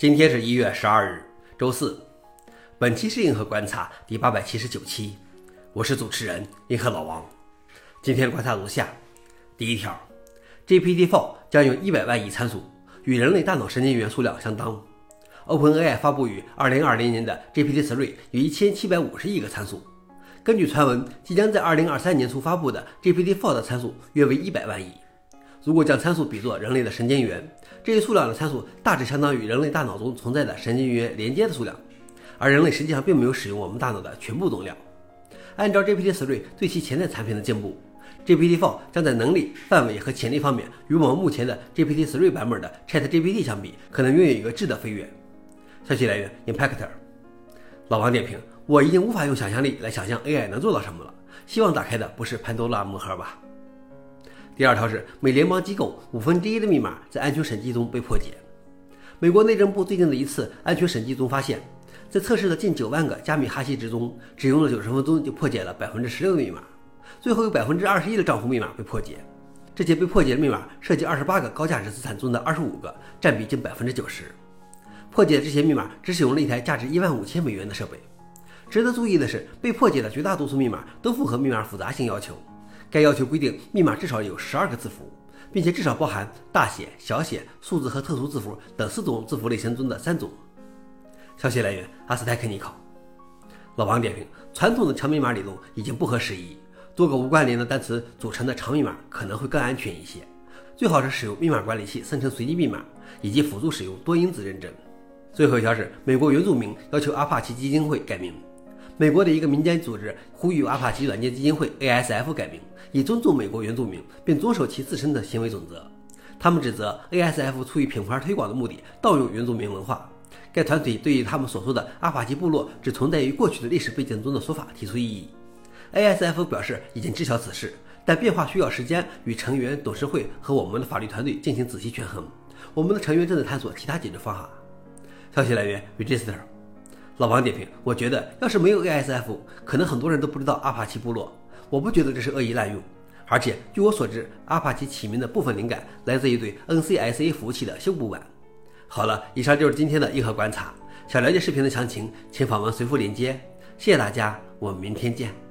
今天是一月十二日，周四。本期是硬核观察第八百七十九期，我是主持人硬核老王。今天观察如下：第一条，GPT-4 将有一百万亿参数，与人类大脑神经元数量相当。OpenAI 发布于二零二零年的 GPT-3 有一千七百五十亿个参数。根据传闻，即将在二零二三年初发布的 GPT-4 的参数约为一百万亿。如果将参数比作人类的神经元，这一数量的参数大致相当于人类大脑中存在的神经元连接的数量，而人类实际上并没有使用我们大脑的全部容量。按照 GPT-3 对其潜在产品的进步，GPT-4 将在能力、范围和潜力方面与我们目前的 GPT-3 版本的 ChatGPT 相比，可能拥有一个质的飞跃。消息来源：Impactor。老王点评：我已经无法用想象力来想象 AI 能做到什么了。希望打开的不是潘多拉魔盒吧。第二条是美联邦机构五分之一的密码在安全审计中被破解。美国内政部最近的一次安全审计中发现，在测试的近九万个加密哈希值中，只用了九十分钟就破解了百分之十六的密码，最后有百分之二十一的账户密码被破解。这些被破解的密码涉及二十八个高价值资产中的二十五个，占比近百分之九十。破解这些密码只使用了一台价值一万五千美元的设备。值得注意的是，被破解的绝大多数密码都符合密码复杂性要求。该要求规定，密码至少有十二个字符，并且至少包含大写、小写、数字和特殊字符等四种字符类型中的三种。消息来源：阿斯泰克尼考。老王点评：传统的长密码理论已经不合时宜，多个无关联的单词组成的长密码可能会更安全一些。最好是使用密码管理器生成随机密码，以及辅助使用多因子认证。最后一条是，美国原住民要求阿帕奇基金会改名。美国的一个民间组织呼吁阿帕奇软件基金会 （ASF） 改名，以尊重美国原住民，并遵守其自身的行为准则。他们指责 ASF 出于品牌推广的目的盗用原住民文化。该团体对于他们所说的阿帕奇部落只存在于过去的历史背景中的说法提出异议。ASF 表示已经知晓此事，但变化需要时间与成员、董事会和我们的法律团队进行仔细权衡。我们的成员正在探索其他解决方法。消息来源：Register。老王点评：我觉得要是没有 ASF，可能很多人都不知道阿帕奇部落。我不觉得这是恶意滥用，而且据我所知，阿帕奇起名的部分灵感来自于对 NCSA 服务器的修补版。好了，以上就是今天的硬核观察。想了解视频的详情，请访问随附链接。谢谢大家，我们明天见。